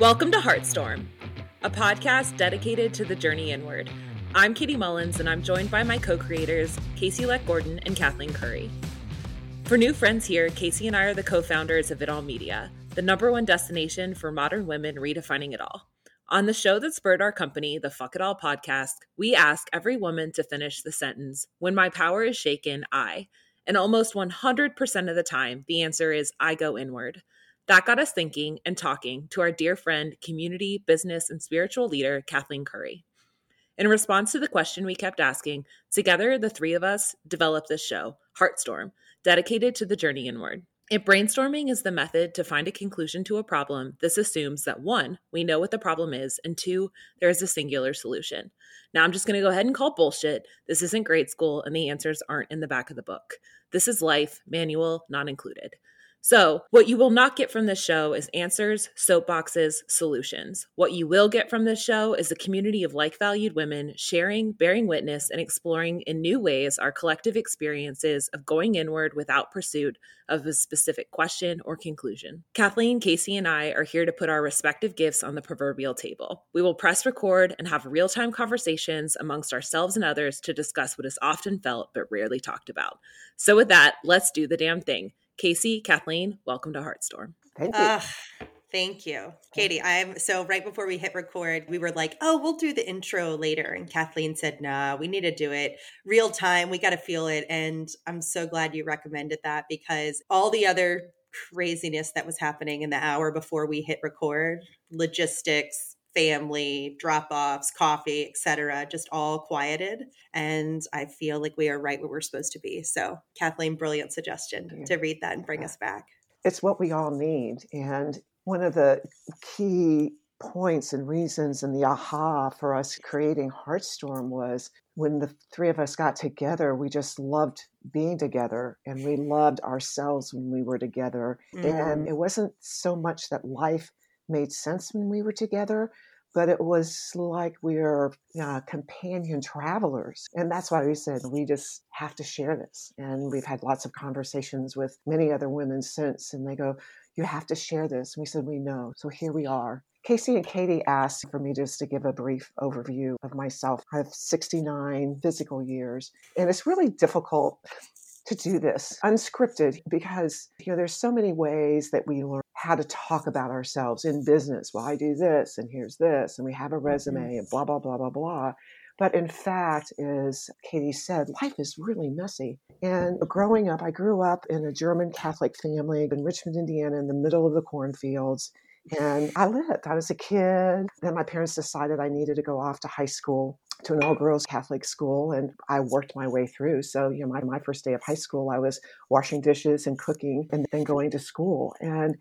Welcome to Heartstorm, a podcast dedicated to the journey inward. I'm Katie Mullins, and I'm joined by my co creators, Casey Leck Gordon and Kathleen Kurre. For new friends here, Casey and I are the co founders of It All Media, the number one destination for modern women redefining it all. On the show that spurred our company, the Fuck It All podcast, we ask every woman to finish the sentence When my power is shaken, I. And almost 100% of the time, the answer is I go inward. That got us thinking and talking to our dear friend, community, business, and spiritual leader, Kathleen Kurre. In response to the question we kept asking, together the three of us developed this show, Heartstorm, dedicated to the journey inward. If brainstorming is the method to find a conclusion to a problem, this assumes that one, we know what the problem is, and two, there is a singular solution. Now I'm just going to go ahead and call bullshit. This isn't grade school, and the answers aren't in the back of the book. This is life, manual not included. So, what you will not get from this show is answers, soapboxes, solutions. What you will get from this show is a community of like valued women sharing, bearing witness, and exploring in new ways our collective experiences of going inward without pursuit of a specific question or conclusion. Kathleen, Casey, and I are here to put our respective gifts on the proverbial table. We will press record and have real time conversations amongst ourselves and others to discuss what is often felt but rarely talked about. So, with that, let's do the damn thing. Casey, Kathleen, welcome to Heartstorm. Thank you. Uh, thank you. Katie, I'm so right before we hit record, we were like, oh, we'll do the intro later. And Kathleen said, nah, we need to do it real time. We got to feel it. And I'm so glad you recommended that because all the other craziness that was happening in the hour before we hit record, logistics, family, drop offs, coffee, etc., just all quieted. And I feel like we are right where we're supposed to be. So, Kathleen, brilliant suggestion yeah. to read that and bring us back. It's what we all need. And one of the key points and reasons and the aha for us creating Heartstorm was when the three of us got together, we just loved being together and we loved ourselves when we were together. Mm-hmm. And it wasn't so much that life made sense when we were together, but it was like we are uh, companion travelers. And that's why we said we just have to share this. And we've had lots of conversations with many other women since, and they go, You have to share this. And we said, We know. So here we are. Casey and Katie asked for me just to give a brief overview of myself. I have 69 physical years, and it's really difficult to do this unscripted because you know there's so many ways that we learn how to talk about ourselves in business well i do this and here's this and we have a resume mm-hmm. and blah blah blah blah blah but in fact as katie said life is really messy and growing up i grew up in a german catholic family in richmond indiana in the middle of the cornfields and I lived. I was a kid. Then my parents decided I needed to go off to high school to an all girls Catholic school, and I worked my way through. So, you know, my, my first day of high school, I was washing dishes and cooking and then going to school. And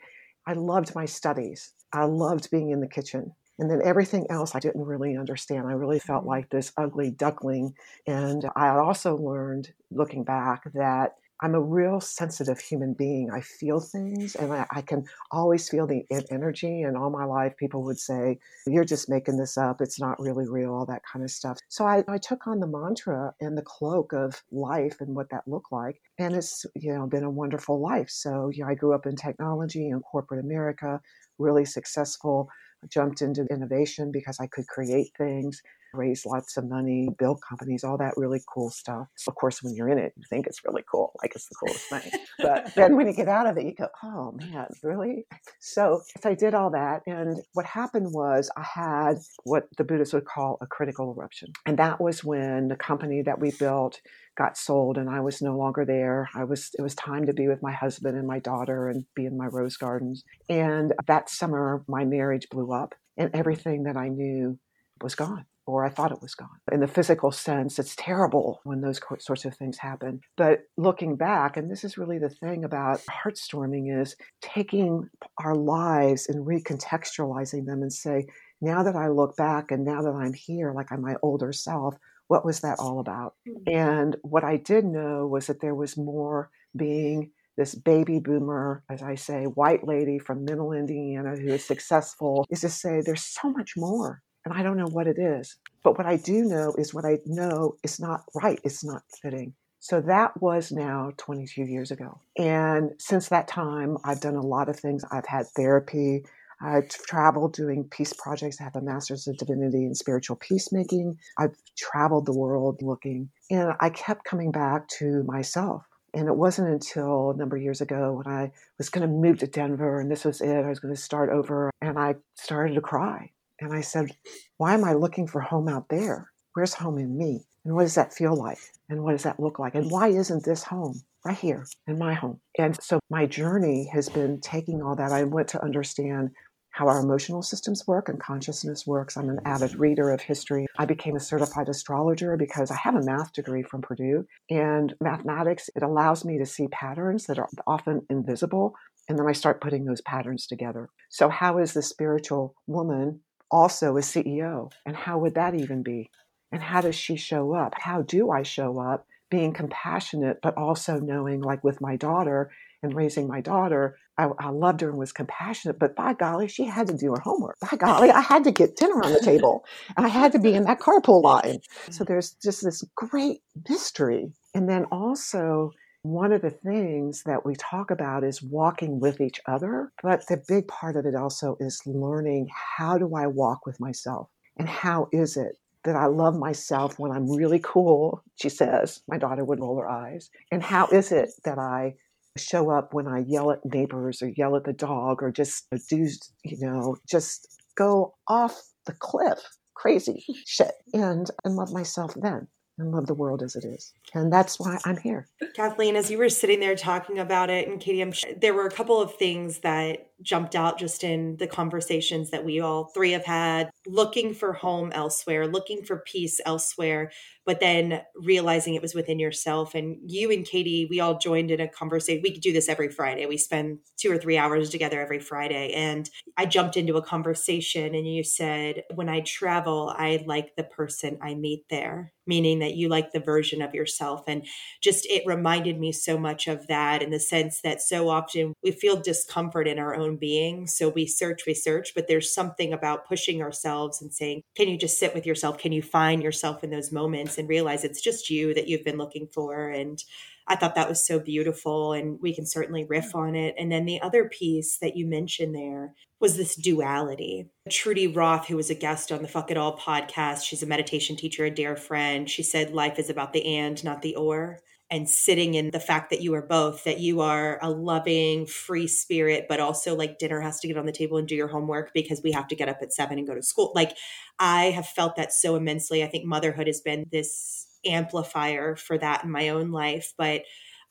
I loved my studies. I loved being in the kitchen. And then everything else I didn't really understand. I really felt mm-hmm. like this ugly duckling. And I also learned, looking back, that I'm a real sensitive human being. I feel things and I, I, can always feel the energy. And all my life, people would say, You're just making this up. It's not really real, all that kind of stuff. So I, I took on the mantra and the cloak of life and what that looked like. And it's, you know, been a wonderful life. So, you know, I grew up in technology and corporate America, really successful. I jumped into innovation because I could create things raise lots of money, build companies, all that really cool stuff. Of course, when you're in it, you think it's really cool, like it's the coolest thing. But then when you get out of it, you go, oh man, really? So I did all that. And what happened was I had what the Buddhists would call a critical eruption. And that was when the company that we built got sold and I was no longer there. I was it was time to be with my husband and my daughter and be in my rose gardens. And that summer my marriage blew up and everything that I knew was gone or I thought it was gone. In the physical sense, it's terrible when those sorts of things happen. But looking back, and this is really the thing about heartstorming is taking our lives and recontextualizing them and say, now that I look back and now that I'm here, like I'm my older self, what was that all about? Mm-hmm. And what I did know was that there was more being this baby boomer, as I say, white lady from middle Indiana who is successful, is to say there's so much more and I don't know what it is. But what I do know is what I know is not right, it's not fitting. So that was now 22 years ago. And since that time, I've done a lot of things. I've had therapy, I've traveled doing peace projects. I have a master's of divinity in spiritual peacemaking. I've traveled the world looking, and I kept coming back to myself. And it wasn't until a number of years ago when I was going to move to Denver and this was it. I was going to start over. And I started to cry. And I said, Why am I looking for home out there? Where's home in me? And what does that feel like? And what does that look like? And why isn't this home right here in my home? And so my journey has been taking all that. I went to understand how our emotional systems work and consciousness works. I'm an avid reader of history. I became a certified astrologer because I have a math degree from Purdue. And mathematics, it allows me to see patterns that are often invisible. And then I start putting those patterns together. So, how is the spiritual woman also a CEO? And how would that even be? And how does she show up? How do I show up? Being compassionate, but also knowing, like with my daughter, and raising my daughter, I, I, loved her and was compassionate, but by golly, she had to do her homework. By golly, I had to get dinner on the table and I had to be in that carpool line. So there's just this great mystery. And then also, one of the things that we talk about is walking with each other, but the big part of it also is learning how do I walk with myself and how is it that I love myself when I'm really cool, she says. My daughter would roll her eyes. And how is it that I show up when I yell at neighbors or yell at the dog or just do, you know, just go off the cliff, crazy shit, and and love myself then and love the world as it is. And that's why I'm here. Kathleen, as you were sitting there talking about it, and Katie, sure there were a couple of things that jumped out just in the conversations that we all three have had, looking for home elsewhere, looking for peace elsewhere, but then realizing it was within yourself. And you and Katie, we all joined in a conversation. We could do this every Friday. We spend two or three hours together every Friday. And I jumped into a conversation, and you said, When I travel, I like the person I meet there, meaning that you like the version of yourself. And just it reminded me so much of that in the sense that so often we feel discomfort in our own own being. So we search, we search, but there's something about pushing ourselves and saying, can you just sit with yourself? Can you find yourself in those moments and realize it's just you that you've been looking for? And I thought that was so beautiful, and we can certainly riff on it. And then the other piece that you mentioned there was this duality. Trudy Roth, who was a guest on the Fuck It All podcast, she's a meditation teacher, a dear friend. She said life is about the and, not the or and sitting in the fact that you are both that you are a loving free spirit but also like dinner has to get on the table and do your homework because we have to get up at 7 and go to school. Like i have felt that so immensely. I think motherhood has been this amplifier for that in my own life but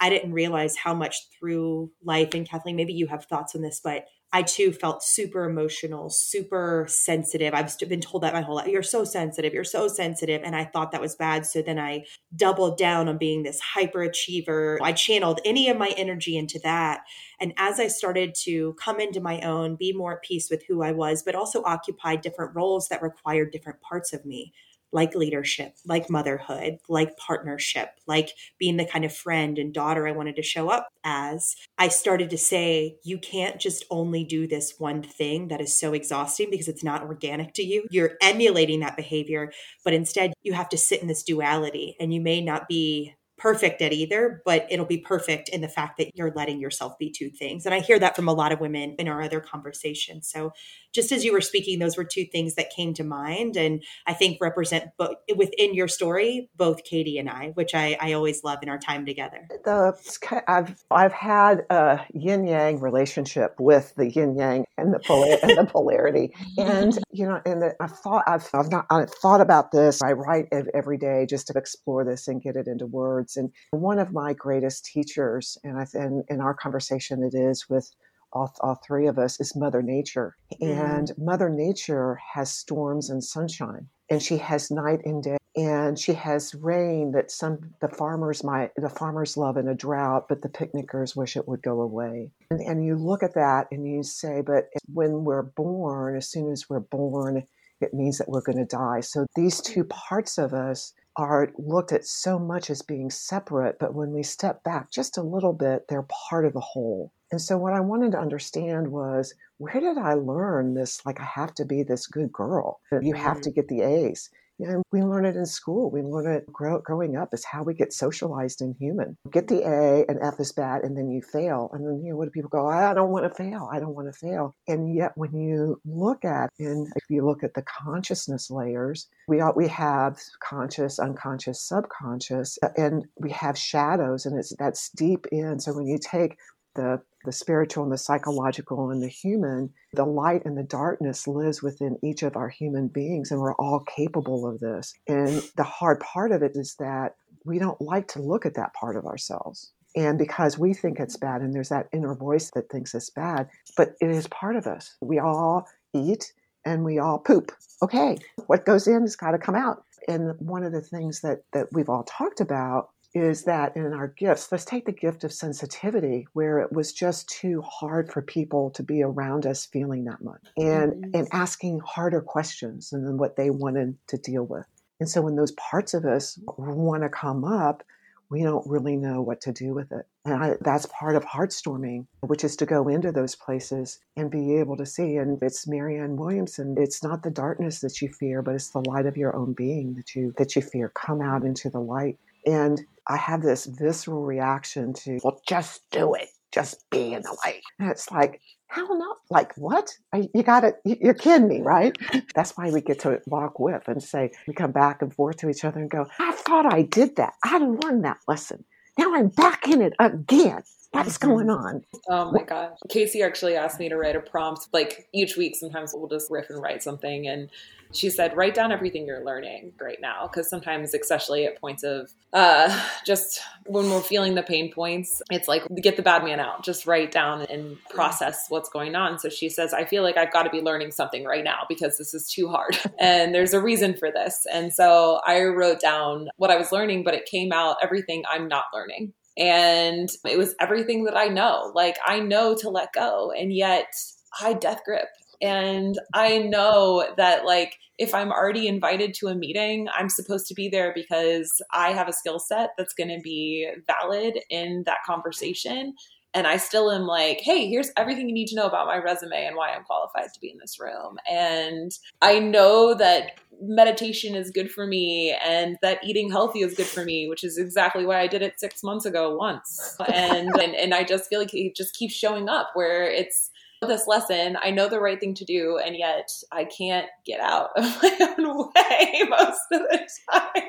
i didn't realize how much through life and kathleen maybe you have thoughts on this but I too felt super emotional, super sensitive. I've been told that my whole life. You're so sensitive. You're so sensitive. And I thought that was bad. So then I doubled down on being this hyper achiever. I channeled any of my energy into that. And as I started to come into my own, be more at peace with who I was, but also occupy different roles that required different parts of me, like leadership, like motherhood, like partnership, like being the kind of friend and daughter I wanted to show up as, I started to say, you can't just only do this one thing that is so exhausting because it's not organic to you. You're emulating that behavior, but instead you have to sit in this duality and you may not be perfect at either, but it'll be perfect in the fact that you're letting yourself be two things. And I hear that from a lot of women in our other conversations. So just as you were speaking, those were two things that came to mind and I think represent both within your story, both Katie and I, which I, I always love in our time together. The, I've, I've had a yin yang relationship with the yin yang and the, and the polarity. And, you know, and the, I've thought, I've, I've not, I've thought about this. I write every day just to explore this and get it into words. And one of my greatest teachers, and I, and in our conversation, it is with all, all three of us, is Mother Nature. Mm. And Mother Nature has storms and sunshine, and she has night and day. And she has rain that some the farmers might the farmers love in a drought, but the picnickers wish it would go away. And, and you look at that and you say, but when we're born, as soon as we're born, it means that we're going to die. So these two parts of us are looked at so much as being separate, but when we step back just a little bit, they're part of the whole. And so, what I wanted to understand was where did I learn this? Like, I have to be this good girl. You have to mm-hmm. get the A's. You know, we learn it in school. We learn it grow, growing up is how we get socialized in human. Get the A and F is bad, and then you fail. And then, you know, what do people go, I don't want to fail. I don't want to fail. And yet when you look at, and if you look at the consciousness layers, we, are, we have conscious, unconscious, subconscious, and we have shadows, and it's that's deep in. So when you take the the spiritual and the psychological and the human, the light and the darkness lives within each of our human beings, and we're all capable of this. And the hard part of it is that we don't like to look at that part of ourselves. And because we think it's bad, and there's that inner voice that thinks it's bad, but it is part of us. We all eat and we all poop. Okay, what goes in has got to come out. And one of the things that, that we've all talked about is that in our gifts, let's take the gift of sensitivity, where it was just too hard for people to be around us feeling that much and, mm-hmm. and asking harder questions than what they wanted to deal with. And so when those parts of us want to come up, we don't really know what to do with it. And I, that's part of heartstorming, which is to go into those places and be able to see. And it's Marianne Williamson. It's not the darkness that you fear, but it's the light of your own being that you that you fear. Come out into the light. And I have this visceral reaction to, well, just do it. Just be in the light. And it's like, hell no. Like, what? You got it. You're kidding me, right? That's why we get to walk with and say, we come back and forth to each other and go, I thought I did that. I learned that lesson. Now I'm back in it again. What's mm-hmm. going on? Oh my gosh. Casey actually asked me to write a prompt like each week. Sometimes we'll just riff and write something. And she said, write down everything you're learning right now. Cause sometimes, especially at points of uh, just when we're feeling the pain points, it's like get the bad man out, just write down and process what's going on. So she says, I feel like I've got to be learning something right now because this is too hard. and there's a reason for this. And so I wrote down what I was learning, but it came out everything I'm not learning. And it was everything that I know. Like I know to let go. And yet I death grip and I know that, like, if I'm already invited to a meeting, I'm supposed to be there because I have a skill set that's going to be valid in that conversation. And I still am like, hey, here's everything you need to know about my resume and why I'm qualified to be in this room. And I know that meditation is good for me and that eating healthy is good for me, which is exactly why I did it six months ago once. And and, and I just feel like it just keeps showing up where it's this lesson. I know the right thing to do, and yet I can't get out of my own way most of the time.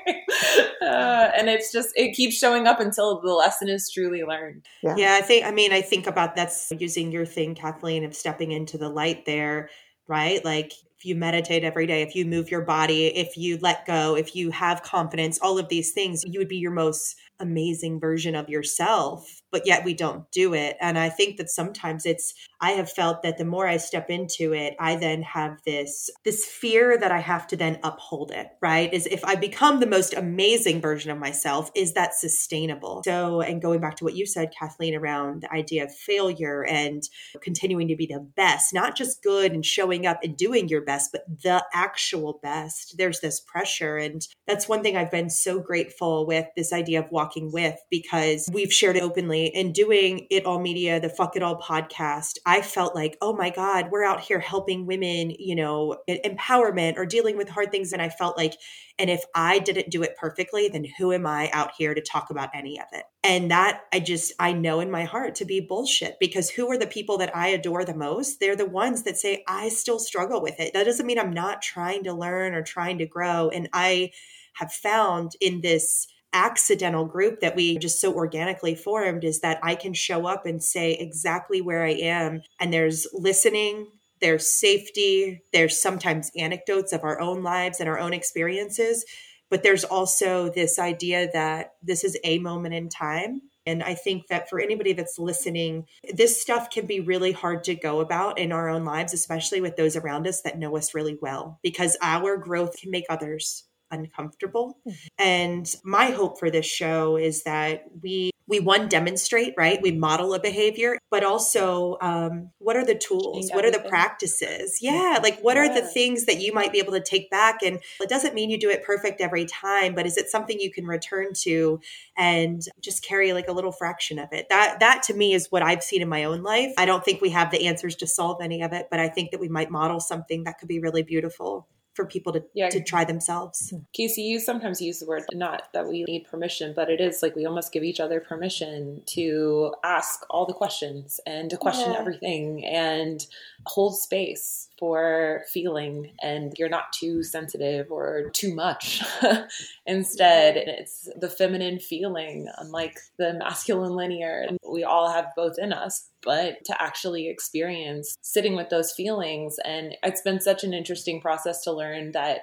Uh, and it's just, it keeps showing up until the lesson is truly learned. Yeah. yeah, I think, I mean, I think about that's using your thing, Kathleen, of stepping into the light there, right? Like, if you meditate every day, if you move your body, if you let go, if you have confidence, all of these things, you would be your most amazing version of yourself but yet we don't do it. And i think that sometimes it's i have felt that the more i step into it i then have this this fear that i have to then uphold it right? Is if i become the most amazing version of myself is that sustainable? So and going back to what you said kathleen around the idea of failure and continuing to be the best not just good and showing up and doing your best but the actual best. There's this pressure. And that's one thing i've been so grateful with this idea of walking with because we've shared it openly and doing it all media, the fuck it all podcast. I felt like, oh my God, we're out here helping women, you know, empowerment or dealing with hard things. And I felt like, and if I didn't do it perfectly, then who am I out here to talk about any of it? And that I just, I know in my heart to be bullshit because who are the people that I adore the most? They're the ones that say, I still struggle with it. That doesn't mean I'm not trying to learn or trying to grow. And I have found in this accidental group that we just so organically formed is that I can show up and say exactly where I am. And there's listening, there's safety, there's sometimes anecdotes of our own lives and our own experiences. But there's also this idea that this is a moment in time. And I think that for anybody that's listening, this stuff can be really hard to go about in our own lives, especially with those around us that know us really well, because our growth can make others uncomfortable. Mm-hmm. And my hope for this show is that we we one demonstrate right? We model a behavior but also um, what are the tools? What are the practices? Yeah like what are the things that you might be able to take back? And it doesn't mean you do it perfect every time but is it something you can return to and just carry like a little fraction of it? That that to me is what i've seen in my own life. I don't think we have the answers to solve any of it but i think that we might model something that could be really beautiful for people to, yeah. to try themselves. Hmm. Casey, you sometimes use the word not that we need permission, but it is like we almost give each other permission to ask all the questions and to question yeah. everything and hold space for feeling and you're not too sensitive or too much. Instead, it's the feminine feeling, unlike the masculine linear. And we all have both in us, but to actually experience sitting with those feelings. And it's been such an interesting process to learn that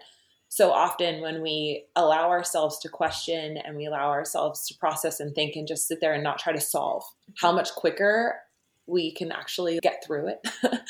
so often when we allow ourselves to question and we allow ourselves to process and think and just sit there and not try to solve, how much quicker we can actually get through it.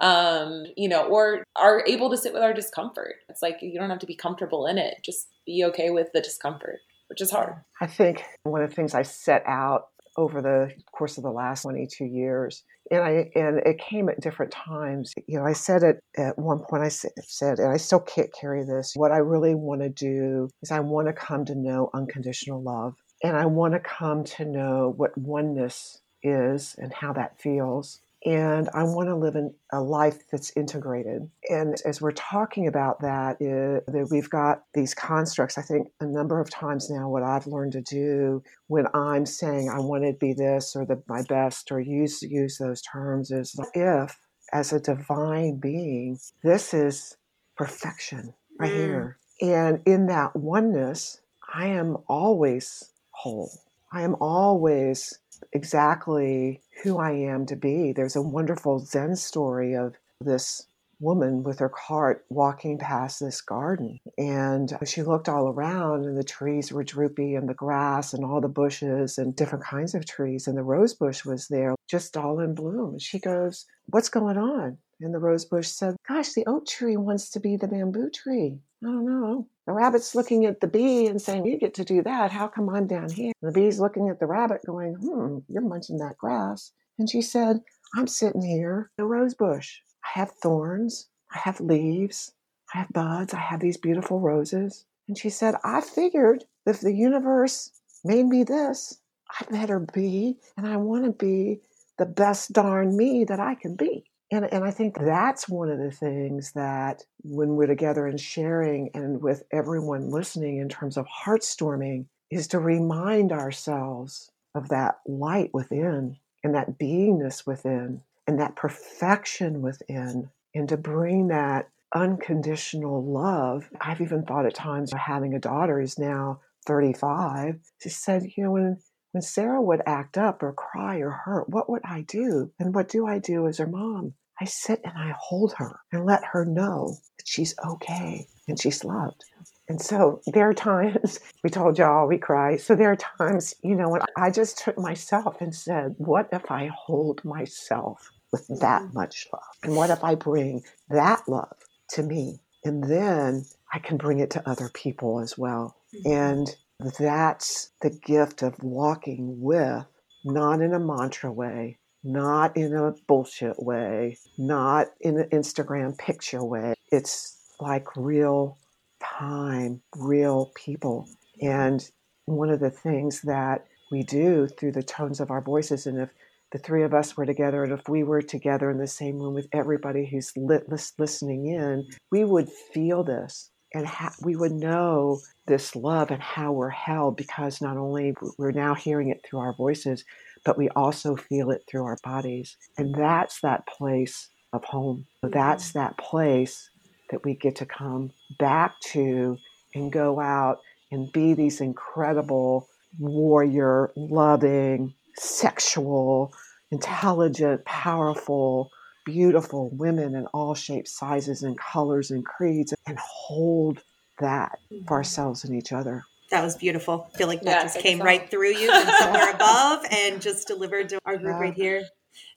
Um you know or are able to sit with our discomfort. It's like you don't have to be comfortable in it. Just be okay with the discomfort which is hard. I think one of the things i set out over the course of the last 22 years and i and it came at different times. You know i said it at one point i said and i still can't carry this. What i really want to do is i want to come to know unconditional love and i want to come to know what oneness is and how that feels. And I want to live in a life that's integrated. And as we're talking about that, it, that we've got these constructs. I think a number of times now, what I've learned to do when I'm saying I want to be this or the, my best or use use those terms is if, as a divine being, this is perfection right mm. here. And in that oneness, I am always whole. I am always exactly who I am to be. There's a wonderful Zen story of this woman with her cart walking past this garden. And she looked all around, and the trees were droopy, and the grass, and all the bushes, and different kinds of trees. And the rose bush was there, just all in bloom. She goes, What's going on? And the rose bush said, Gosh, the oak tree wants to be the bamboo tree. I don't know. The rabbit's looking at the bee and saying, You get to do that. How come I'm down here? And the bee's looking at the rabbit, going, Hmm, you're munching that grass. And she said, I'm sitting here in a rose bush. I have thorns, I have leaves, I have buds, I have these beautiful roses. And she said, I figured if the universe made me this, I better be, and I want to be the best darn me that I can be. And, and I think that's one of the things that when we're together and sharing and with everyone listening in terms of heartstorming is to remind ourselves of that light within and that beingness within and that perfection within and to bring that unconditional love. I've even thought at times having a daughter who's now 35. She said, you know, when when Sarah would act up or cry or hurt, what would I do? And what do I do as her mom? I sit and I hold her and let her know that she's okay and she's loved. And so there are times, we told y'all we cry. So there are times, you know, when I just took myself and said, what if I hold myself with that mm-hmm. much love? And what if I bring that love to me? And then I can bring it to other people as well. Mm-hmm. And that's the gift of walking with, not in a mantra way, not in a bullshit way, not in an Instagram picture way. It's like real time, real people. And one of the things that we do through the tones of our voices, and if the three of us were together, and if we were together in the same room with everybody who's lit, listening in, we would feel this and ha- we would know this love and how we're held because not only we're now hearing it through our voices, but we also feel it through our bodies. And that's that place of home. That's mm-hmm. that place that we get to come back to and go out and be these incredible warrior, loving, sexual, intelligent, powerful, beautiful women in all shapes, sizes, and colors and creeds and hold that for mm-hmm. ourselves and each other. That was beautiful. I feel like that yeah, just came so. right through you from somewhere above and just delivered to our group yeah. right here.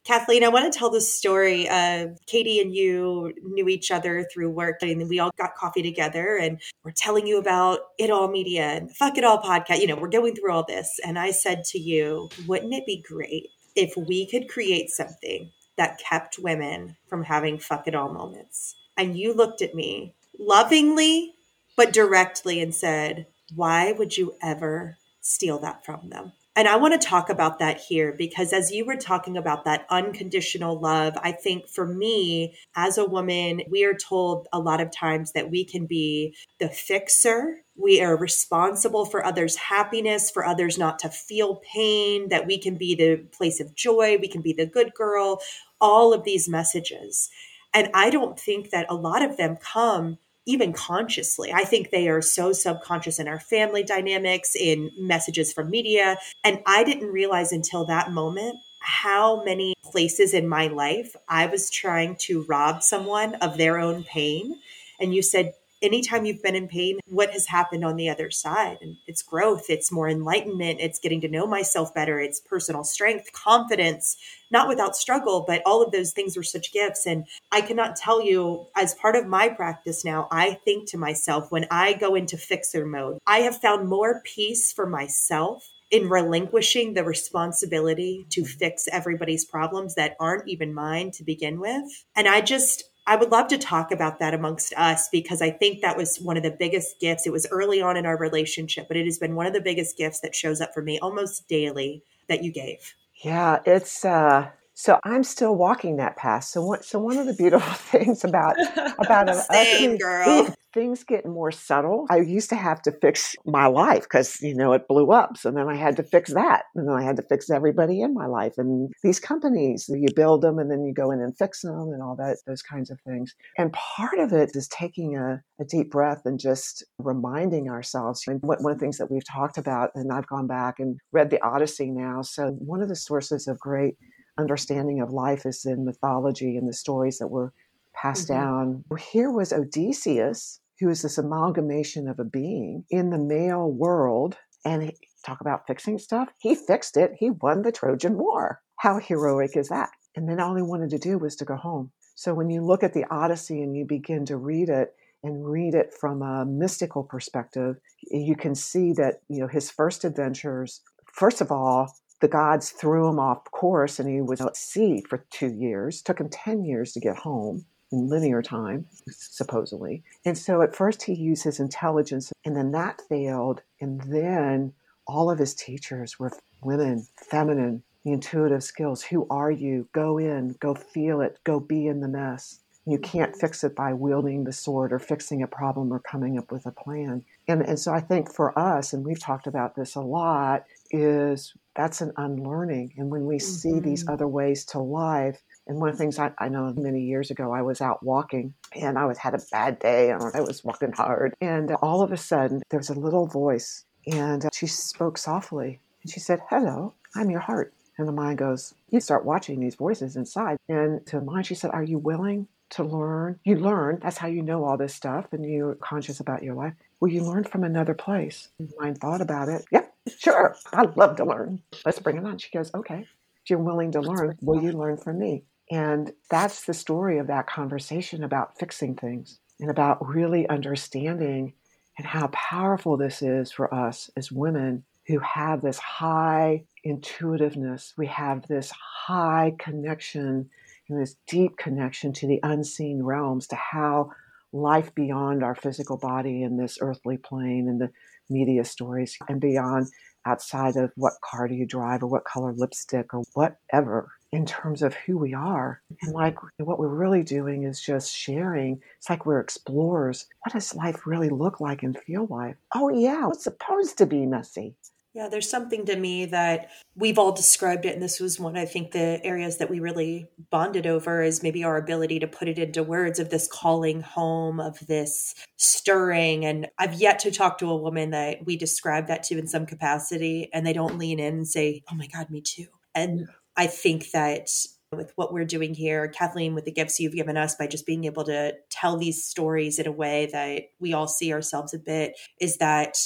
Kathleen, I want to tell the story. Uh, Katie and you knew each other through work, and we all got coffee together, and we're telling you about It All Media and Fuck It All podcast. You know, we're going through all this. And I said to you, wouldn't it be great if we could create something that kept women from having fuck it all moments? And you looked at me lovingly, but directly and said, Why would you ever steal that from them? And I want to talk about that here because as you were talking about that unconditional love, I think for me, as a woman, we are told a lot of times that we can be the fixer. We are responsible for others' happiness, for others not to feel pain, that we can be the place of joy, we can be the good girl, all of these messages. And I don't think that a lot of them come even consciously. I think they are so subconscious in our family dynamics, in messages from media. And I didn't realize until that moment how many places in my life I was trying to rob someone of their own pain. And you said, anytime you've been in pain, what has happened on the other side? And it's growth, it's more enlightenment, it's getting to know myself better, it's personal strength, confidence, not without struggle, but all of those things are such gifts. And I cannot tell you, as part of my practice now, I think to myself when I go into fixer mode, I have found more peace for myself in relinquishing the responsibility to mm-hmm. fix everybody's problems that aren't even mine to begin with. And I just, I would love to talk about that amongst us because I think that was one of the biggest gifts. It was early on in our relationship, but it has been one of the biggest gifts that shows up for me almost daily that you gave. Yeah, it's uh so I'm still walking that path. So what so one of the beautiful things about about Same, girl things get more subtle. I used to have to fix my life because, you know, it blew up. So then I had to fix that. And then I had to fix everybody in my life. And these companies, you build them and then you go in and fix them and all that, those kinds of things. And part of it is taking a, a deep breath and just reminding ourselves. And one of the things that we've talked about, and I've gone back and read the Odyssey now. So one of the sources of great understanding of life is in mythology and the stories that were passed mm-hmm. down. Here was Odysseus who is this amalgamation of a being in the male world. And he, talk about fixing stuff. He fixed it. He won the Trojan War. How heroic is that? And then all he wanted to do was to go home. So when you look at the Odyssey and you begin to read it and read it from a mystical perspective, you can see that, you know, his first adventures, first of all, the gods threw him off course and he was at sea for two years. Took him 10 years to get home in linear time, supposedly. And so at first he used his intelligence, and then that failed. And then all of his teachers were women, feminine, the intuitive skills. Who are you? Go in, go feel it, go be in the mess. You can't fix it by wielding the sword or fixing a problem or coming up with a plan. And, and so I think for us, and we've talked about this a lot, is that's an unlearning. And when we mm-hmm. see these mm-hmm. other ways to live, and one of the things I, I, know many years ago, I was out walking and I was had a bad day and I was walking hard. And all of a sudden, there was a little voice and she spoke softly and she said, Hello, I'm your heart. And the mind goes, You start watching these voices inside. And to the mind, she said, Are you willing to learn? You learn. That's how you know all this stuff and you're conscious about your life. Well, you learn from another place. Mm-hmm. The mind thought about it. Yep, sure. I'd love to learn. Let's bring it on. She goes, Okay. If you're willing to learn, will you learn from me? And that's the story of that conversation about fixing things and about really understanding and how powerful this is for us as women who have this high intuitiveness. We have this high connection and this deep connection to the unseen realms, to how life beyond our physical body in this earthly plane and the media stories and beyond outside of what car do you drive or what color lipstick or whatever in terms of who we are. And like what we're really doing is just sharing. It's like we're explorers. What does life really look like and feel like? Oh, yeah, it's supposed to be messy. Yeah, there's something to me that we've all described it. And this was one, I think, the areas that we really bonded over is maybe our ability to put it into words of this calling home, of this stirring. And I've yet to talk to a woman that we describe that to in some capacity and they don't lean in and say, oh my God, me too. And I think that with what we're doing here, Kathleen, with the gifts you've given us by just being able to tell these stories in a way that we all see ourselves a bit, is that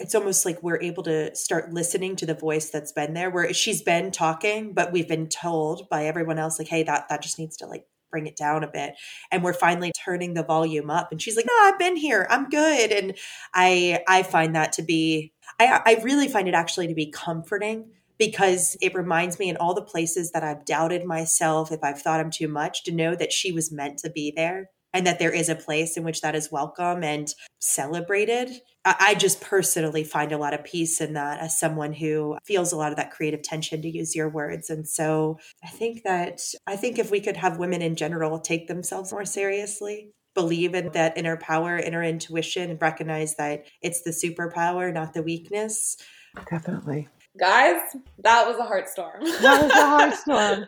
it's almost like we're able to start listening to the voice that's been there where she's been talking but we've been told by everyone else like hey that that just needs to like bring it down a bit. And we're finally turning the volume up and she's like no i've been here. I'm good. And i i find that to be i i really find it actually to be comforting because it reminds me in all the places that I've doubted myself, if I've thought I'm too much, to know that she was meant to be there and that there is a place in which that is welcome and celebrated. I just personally find a lot of peace in that as someone who feels a lot of that creative tension, to use your words. And so I think that, I think if we could have women in general take themselves more seriously, believe in that inner power, inner intuition, and recognize that it's the superpower, not the weakness. Definitely. Guys, that was a heart storm. That was a heart storm.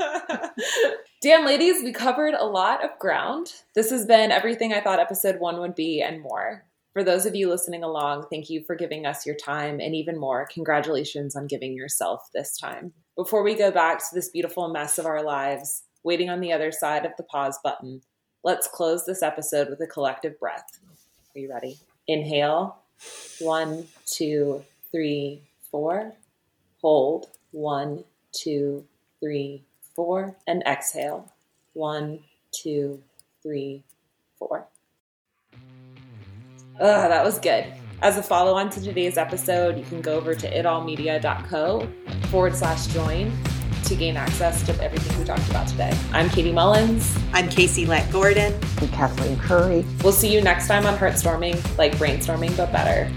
Damn, ladies, we covered a lot of ground. This has been everything I thought episode one would be and more. For those of you listening along, thank you for giving us your time and even more, congratulations on giving yourself this time. Before we go back to this beautiful mess of our lives, waiting on the other side of the pause button, let's close this episode with a collective breath. Are you ready? Inhale. One, two, three, four. Hold. One, two, three, four, and exhale. One, two, three, four. Ugh, that was good. As a follow on to today's episode, you can go over to itallmedia.co forward slash join to gain access to everything we talked about today. I'm Katie Mullins. I'm Casey Lett Gordon. I'm Kathleen Kurre. We'll see you next time on Heartstorming, like brainstorming, but better.